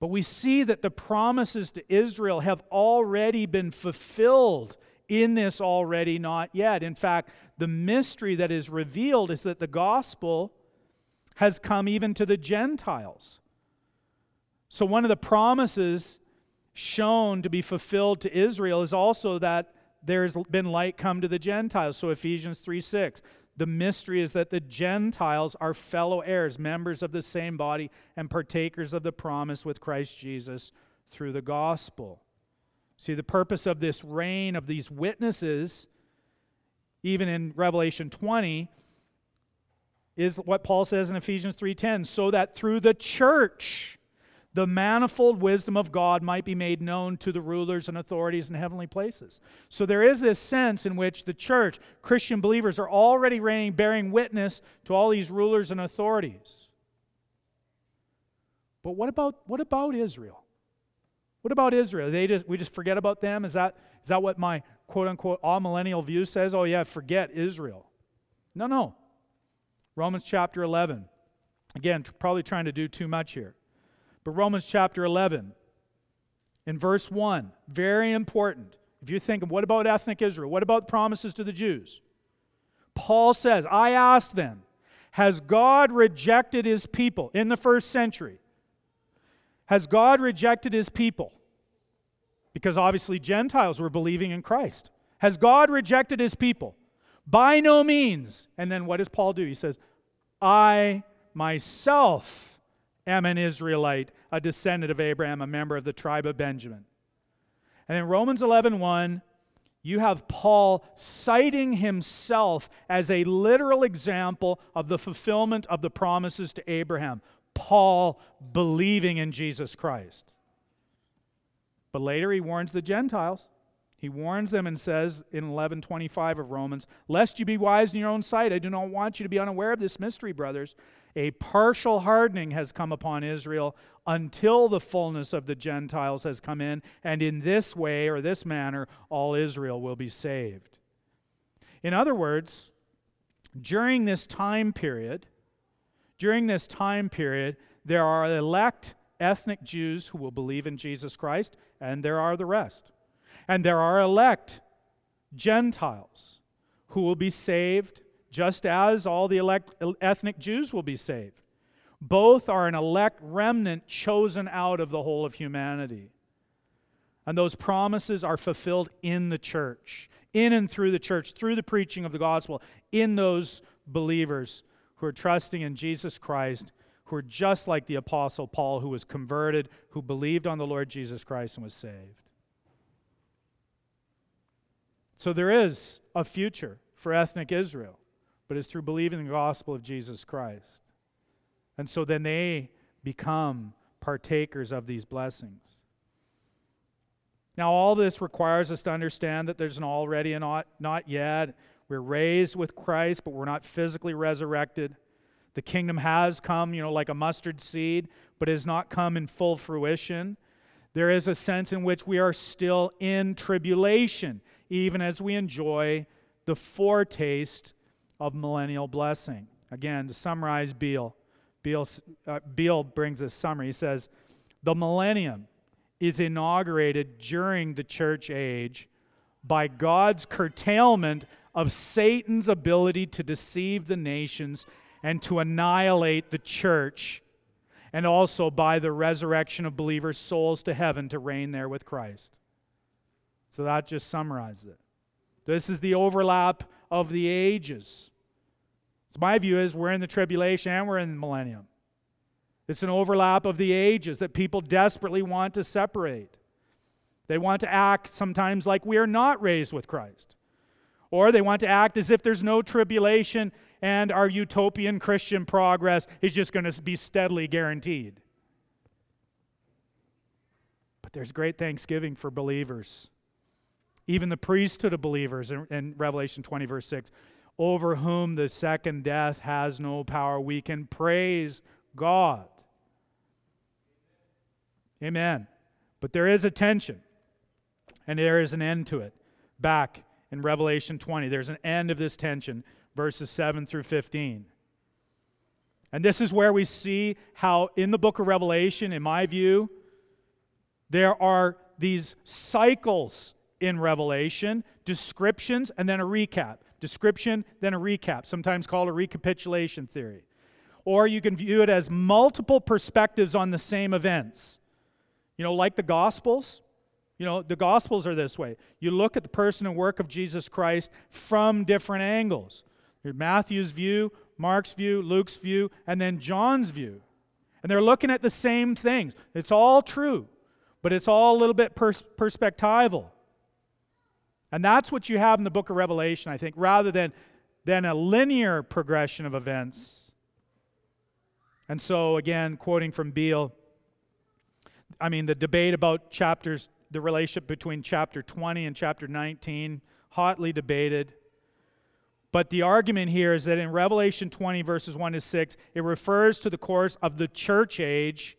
But we see that the promises to Israel have already been fulfilled in this already not yet. In fact, the mystery that is revealed is that the gospel has come even to the Gentiles. So, one of the promises shown to be fulfilled to Israel is also that there's been light come to the Gentiles. So, Ephesians 3 6. The mystery is that the Gentiles are fellow heirs, members of the same body, and partakers of the promise with Christ Jesus through the gospel. See, the purpose of this reign of these witnesses, even in Revelation 20, is what Paul says in Ephesians 3:10, so that through the church the manifold wisdom of God might be made known to the rulers and authorities in heavenly places. So there is this sense in which the church, Christian believers, are already reigning, bearing witness to all these rulers and authorities. But what about, what about Israel? What about Israel? They just we just forget about them? Is that is that what my quote unquote amillennial view says? Oh yeah, forget Israel. No, no. Romans chapter 11. Again, probably trying to do too much here. But Romans chapter 11 in verse 1, very important. If you're thinking, what about ethnic Israel? What about promises to the Jews? Paul says, I ask them, has God rejected his people in the first century? Has God rejected his people? Because obviously Gentiles were believing in Christ. Has God rejected his people? By no means. And then what does Paul do? He says, I myself am an Israelite, a descendant of Abraham, a member of the tribe of Benjamin. And in Romans 11 1, you have Paul citing himself as a literal example of the fulfillment of the promises to Abraham. Paul believing in Jesus Christ. But later he warns the Gentiles. He warns them and says in 11:25 of Romans, "Lest you be wise in your own sight, I do not want you to be unaware of this mystery, brothers. A partial hardening has come upon Israel until the fullness of the Gentiles has come in, and in this way or this manner all Israel will be saved." In other words, during this time period, during this time period, there are elect ethnic Jews who will believe in Jesus Christ, and there are the rest. And there are elect Gentiles who will be saved just as all the elect, ethnic Jews will be saved. Both are an elect remnant chosen out of the whole of humanity. And those promises are fulfilled in the church, in and through the church, through the preaching of the gospel, in those believers who are trusting in Jesus Christ, who are just like the Apostle Paul, who was converted, who believed on the Lord Jesus Christ and was saved. So there is a future for ethnic Israel, but it's through believing the gospel of Jesus Christ. And so then they become partakers of these blessings. Now, all this requires us to understand that there's an already and not, not yet. We're raised with Christ, but we're not physically resurrected. The kingdom has come, you know, like a mustard seed, but has not come in full fruition. There is a sense in which we are still in tribulation, even as we enjoy the foretaste of millennial blessing. Again, to summarize Beale, Beale, uh, Beale brings a summary. He says, The millennium is inaugurated during the church age by God's curtailment of Satan's ability to deceive the nations and to annihilate the church, and also by the resurrection of believers' souls to heaven to reign there with Christ. So that just summarizes it. This is the overlap of the ages. So my view is we're in the tribulation and we're in the millennium. It's an overlap of the ages that people desperately want to separate. They want to act sometimes like we are not raised with Christ. Or they want to act as if there's no tribulation and our utopian Christian progress is just going to be steadily guaranteed. But there's great thanksgiving for believers. Even the priesthood of believers in, in Revelation 20, verse 6, over whom the second death has no power. We can praise God. Amen. But there is a tension, and there is an end to it. Back in Revelation 20. There's an end of this tension, verses 7 through 15. And this is where we see how, in the book of Revelation, in my view, there are these cycles in Revelation descriptions and then a recap. Description, then a recap, sometimes called a recapitulation theory. Or you can view it as multiple perspectives on the same events. You know, like the Gospels, you know, the Gospels are this way. You look at the person and work of Jesus Christ from different angles. Matthew's view, Mark's view, Luke's view, and then John's view. And they're looking at the same things. It's all true, but it's all a little bit pers- perspectival. And that's what you have in the book of Revelation, I think, rather than, than a linear progression of events. And so, again, quoting from Beale, I mean, the debate about chapters the relationship between chapter 20 and chapter 19, hotly debated. But the argument here is that in Revelation 20, verses 1 to 6, it refers to the course of the church age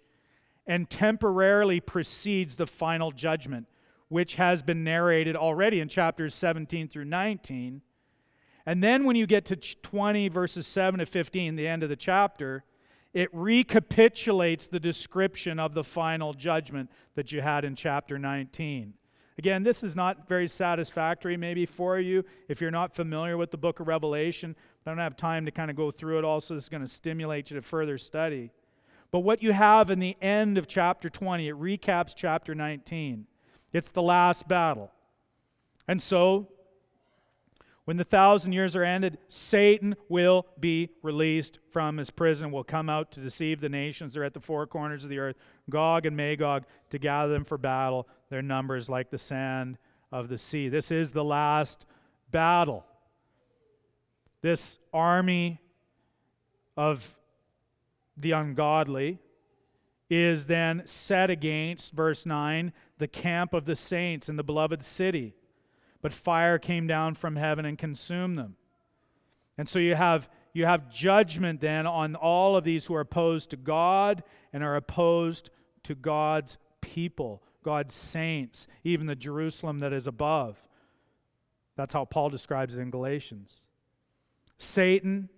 and temporarily precedes the final judgment, which has been narrated already in chapters 17 through 19. And then when you get to 20, verses 7 to 15, the end of the chapter, it recapitulates the description of the final judgment that you had in chapter 19. Again, this is not very satisfactory maybe for you if you're not familiar with the book of Revelation. I don't have time to kind of go through it all, so this is going to stimulate you to further study. But what you have in the end of chapter 20, it recaps chapter 19. It's the last battle. And so when the thousand years are ended, Satan will be released from his prison, will come out to deceive the nations. They're at the four corners of the earth, Gog and Magog, to gather them for battle. Their numbers like the sand of the sea. This is the last battle. This army of the ungodly is then set against, verse 9, the camp of the saints in the beloved city but fire came down from heaven and consumed them. And so you have you have judgment then on all of these who are opposed to God and are opposed to God's people, God's saints, even the Jerusalem that is above. That's how Paul describes it in Galatians. Satan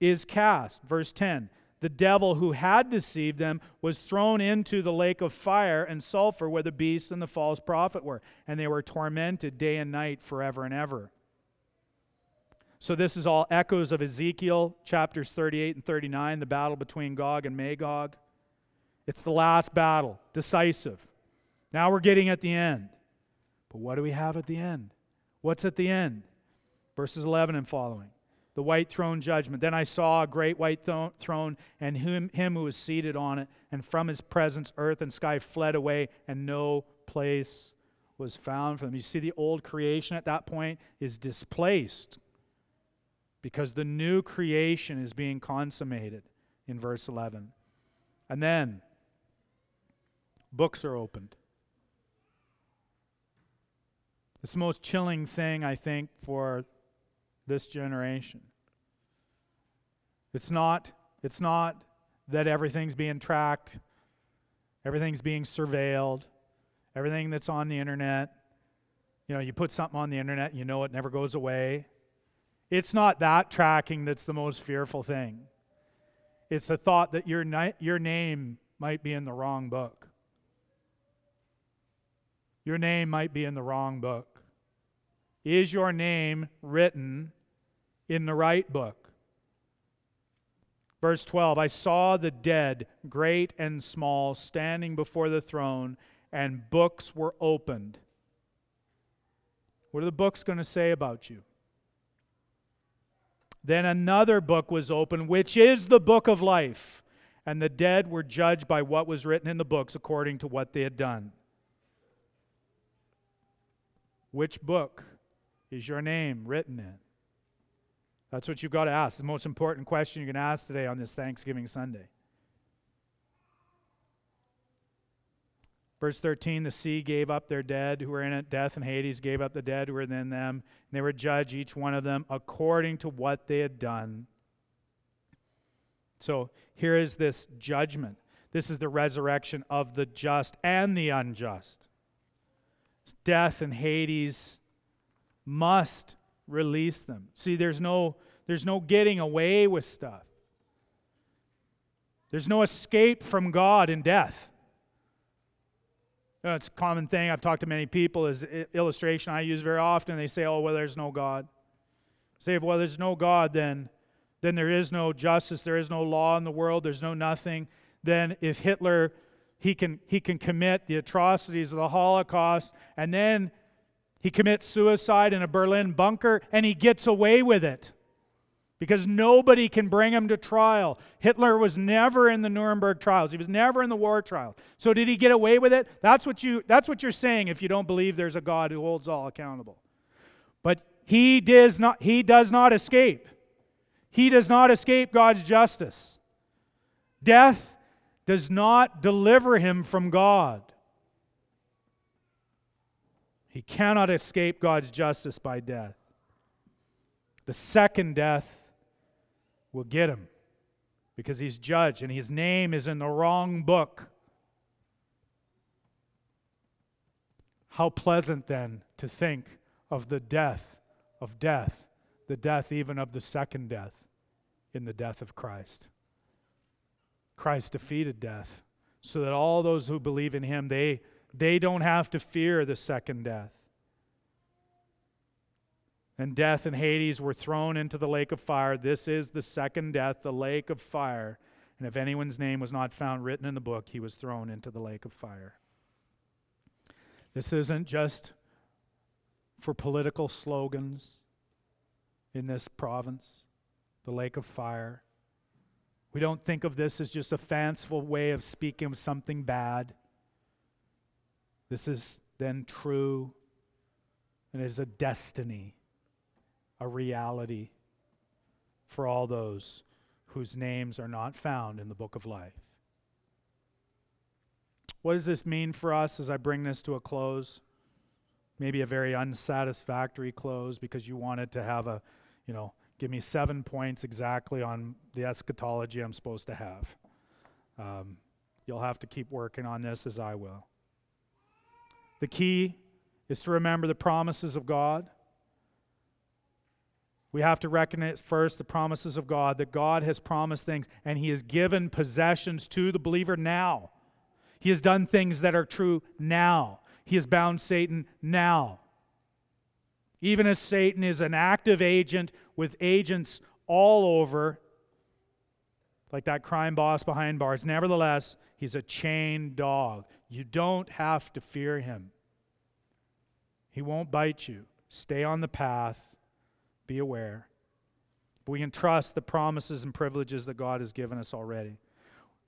is cast, verse 10. The devil who had deceived them was thrown into the lake of fire and sulfur where the beast and the false prophet were, and they were tormented day and night forever and ever. So, this is all echoes of Ezekiel chapters 38 and 39, the battle between Gog and Magog. It's the last battle, decisive. Now we're getting at the end. But what do we have at the end? What's at the end? Verses 11 and following. The white throne judgment. Then I saw a great white throne and him, him who was seated on it, and from his presence earth and sky fled away, and no place was found for them. You see, the old creation at that point is displaced because the new creation is being consummated in verse 11. And then books are opened. It's the most chilling thing, I think, for this generation. It's not, it's not that everything's being tracked, everything's being surveilled, everything that's on the internet. You know, you put something on the internet, you know it never goes away. It's not that tracking that's the most fearful thing. It's the thought that your, ni- your name might be in the wrong book. Your name might be in the wrong book. Is your name written in the right book? Verse 12 I saw the dead, great and small, standing before the throne, and books were opened. What are the books going to say about you? Then another book was opened, which is the book of life. And the dead were judged by what was written in the books according to what they had done. Which book is your name written in? That's what you've got to ask. The most important question you can ask today on this Thanksgiving Sunday. Verse 13 the sea gave up their dead who were in it. Death and Hades gave up the dead who were in them. And they were judged, each one of them, according to what they had done. So here is this judgment. This is the resurrection of the just and the unjust. Death and Hades must release them. See, there's no, there's no getting away with stuff. There's no escape from God in death. You know, it's a common thing. I've talked to many people. Is illustration I use very often. They say, "Oh, well, there's no God." say, "Well, there's no God, then, then there is no justice. There is no law in the world. There's no nothing." Then, if Hitler he can he can commit the atrocities of the Holocaust, and then he commits suicide in a Berlin bunker, and he gets away with it because nobody can bring him to trial. Hitler was never in the Nuremberg trials. He was never in the war trial. So did he get away with it? That's what you that's what you're saying if you don't believe there's a God who holds all accountable. But he does not he does not escape. He does not escape God's justice. Death does not deliver him from God. He cannot escape God's justice by death. The second death will get him because he's judged and his name is in the wrong book. How pleasant then to think of the death of death, the death even of the second death in the death of Christ. Christ defeated death so that all those who believe in him they they don't have to fear the second death and death and Hades were thrown into the lake of fire. This is the second death, the lake of fire. And if anyone's name was not found written in the book, he was thrown into the lake of fire. This isn't just for political slogans in this province, the lake of fire. We don't think of this as just a fanciful way of speaking of something bad. This is then true and is a destiny a reality for all those whose names are not found in the book of life. What does this mean for us as I bring this to a close? Maybe a very unsatisfactory close because you wanted to have a, you know, give me seven points exactly on the eschatology I'm supposed to have. Um, you'll have to keep working on this as I will. The key is to remember the promises of God we have to recognize first the promises of God, that God has promised things and He has given possessions to the believer now. He has done things that are true now. He has bound Satan now. Even as Satan is an active agent with agents all over, like that crime boss behind bars, nevertheless, he's a chained dog. You don't have to fear him. He won't bite you. Stay on the path be aware. But we can trust the promises and privileges that God has given us already.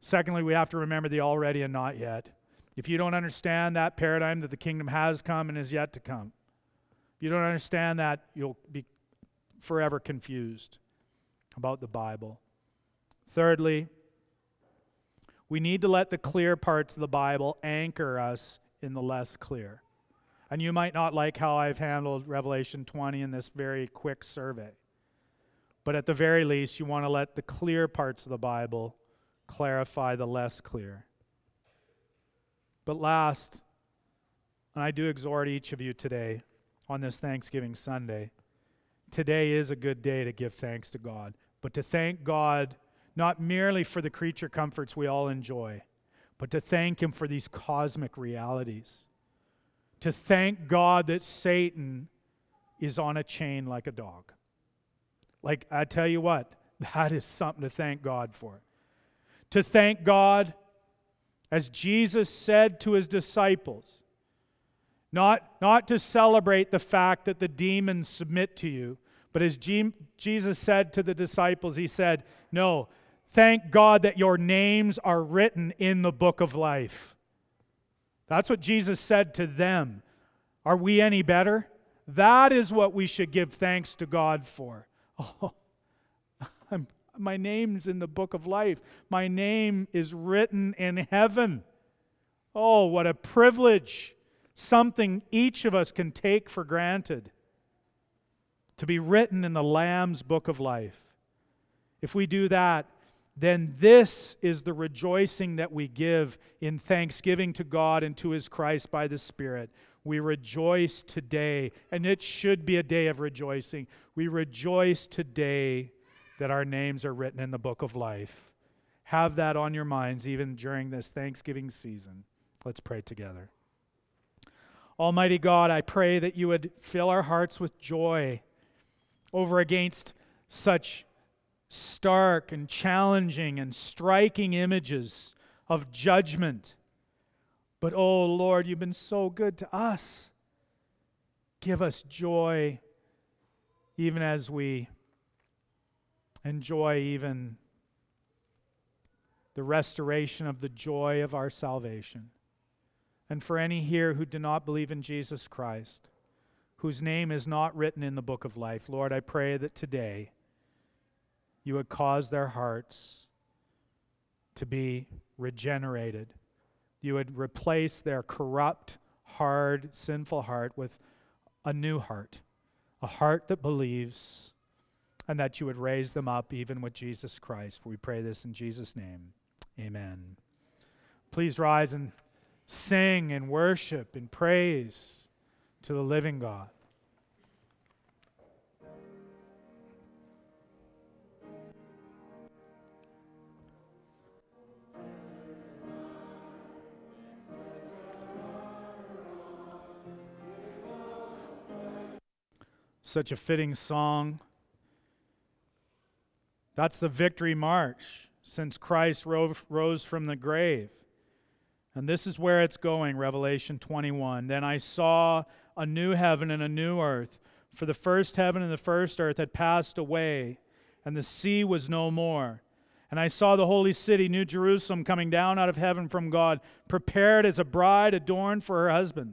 Secondly, we have to remember the already and not yet. If you don't understand that paradigm that the kingdom has come and is yet to come, if you don't understand that, you'll be forever confused about the Bible. Thirdly, we need to let the clear parts of the Bible anchor us in the less clear. And you might not like how I've handled Revelation 20 in this very quick survey. But at the very least, you want to let the clear parts of the Bible clarify the less clear. But last, and I do exhort each of you today on this Thanksgiving Sunday, today is a good day to give thanks to God, but to thank God not merely for the creature comforts we all enjoy, but to thank Him for these cosmic realities to thank God that Satan is on a chain like a dog. Like, I tell you what, that is something to thank God for. To thank God, as Jesus said to his disciples, not, not to celebrate the fact that the demons submit to you, but as G- Jesus said to the disciples, he said, No, thank God that your names are written in the book of life. That's what Jesus said to them. Are we any better? That is what we should give thanks to God for. Oh, I'm, my name's in the book of life. My name is written in heaven. Oh, what a privilege. Something each of us can take for granted to be written in the Lamb's book of life. If we do that, then this is the rejoicing that we give in thanksgiving to God and to his Christ by the Spirit. We rejoice today, and it should be a day of rejoicing. We rejoice today that our names are written in the book of life. Have that on your minds even during this Thanksgiving season. Let's pray together. Almighty God, I pray that you would fill our hearts with joy over against such stark and challenging and striking images of judgment. But oh Lord, you've been so good to us. Give us joy even as we enjoy even the restoration of the joy of our salvation. And for any here who do not believe in Jesus Christ, whose name is not written in the book of life, Lord, I pray that today you would cause their hearts to be regenerated. You would replace their corrupt, hard, sinful heart with a new heart, a heart that believes, and that you would raise them up even with Jesus Christ. We pray this in Jesus' name. Amen. Please rise and sing and worship and praise to the living God. Such a fitting song. That's the victory march since Christ rose from the grave. And this is where it's going, Revelation 21. Then I saw a new heaven and a new earth, for the first heaven and the first earth had passed away, and the sea was no more. And I saw the holy city, New Jerusalem, coming down out of heaven from God, prepared as a bride adorned for her husband.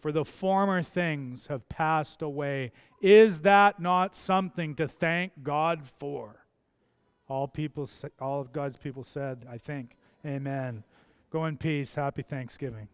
for the former things have passed away. Is that not something to thank God for? All people all of God's people said, I think. Amen. Go in peace. Happy Thanksgiving.